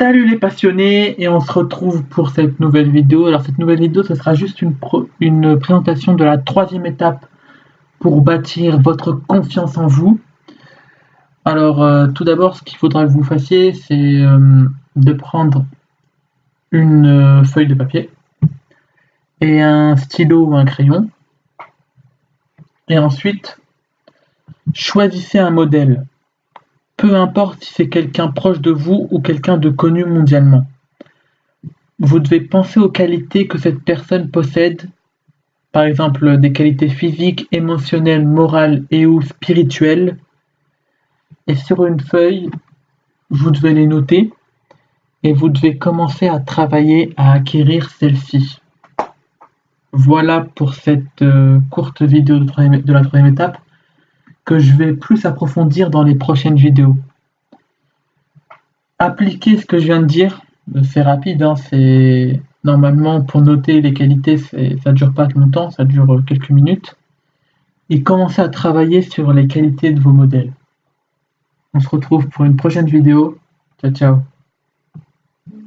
Salut les passionnés et on se retrouve pour cette nouvelle vidéo. Alors cette nouvelle vidéo ce sera juste une, présentation de la troisième étape pour bâtir votre confiance en vous. Alors euh, tout d'abord ce qu'il faudra que vous fassiez c'est euh, de prendre une euh, feuille de papier et un stylo ou un crayon et ensuite choisissez un modèle peu importe si c'est quelqu'un proche de vous ou quelqu'un de connu mondialement. Vous devez penser aux qualités que cette personne possède, par exemple des qualités physiques, émotionnelles, morales et ou spirituelles. Et sur une feuille, vous devez les noter et vous devez commencer à travailler à acquérir celles-ci. Voilà pour cette euh, courte vidéo de la troisième étape que je vais plus approfondir dans les prochaines vidéos. Appliquer ce que je viens de dire, c'est rapide, hein, c'est normalement pour noter les qualités, ça dure pas longtemps, ça dure quelques minutes. Et commencer à travailler sur les qualités de vos modèles. On se retrouve pour une prochaine vidéo. Ciao ciao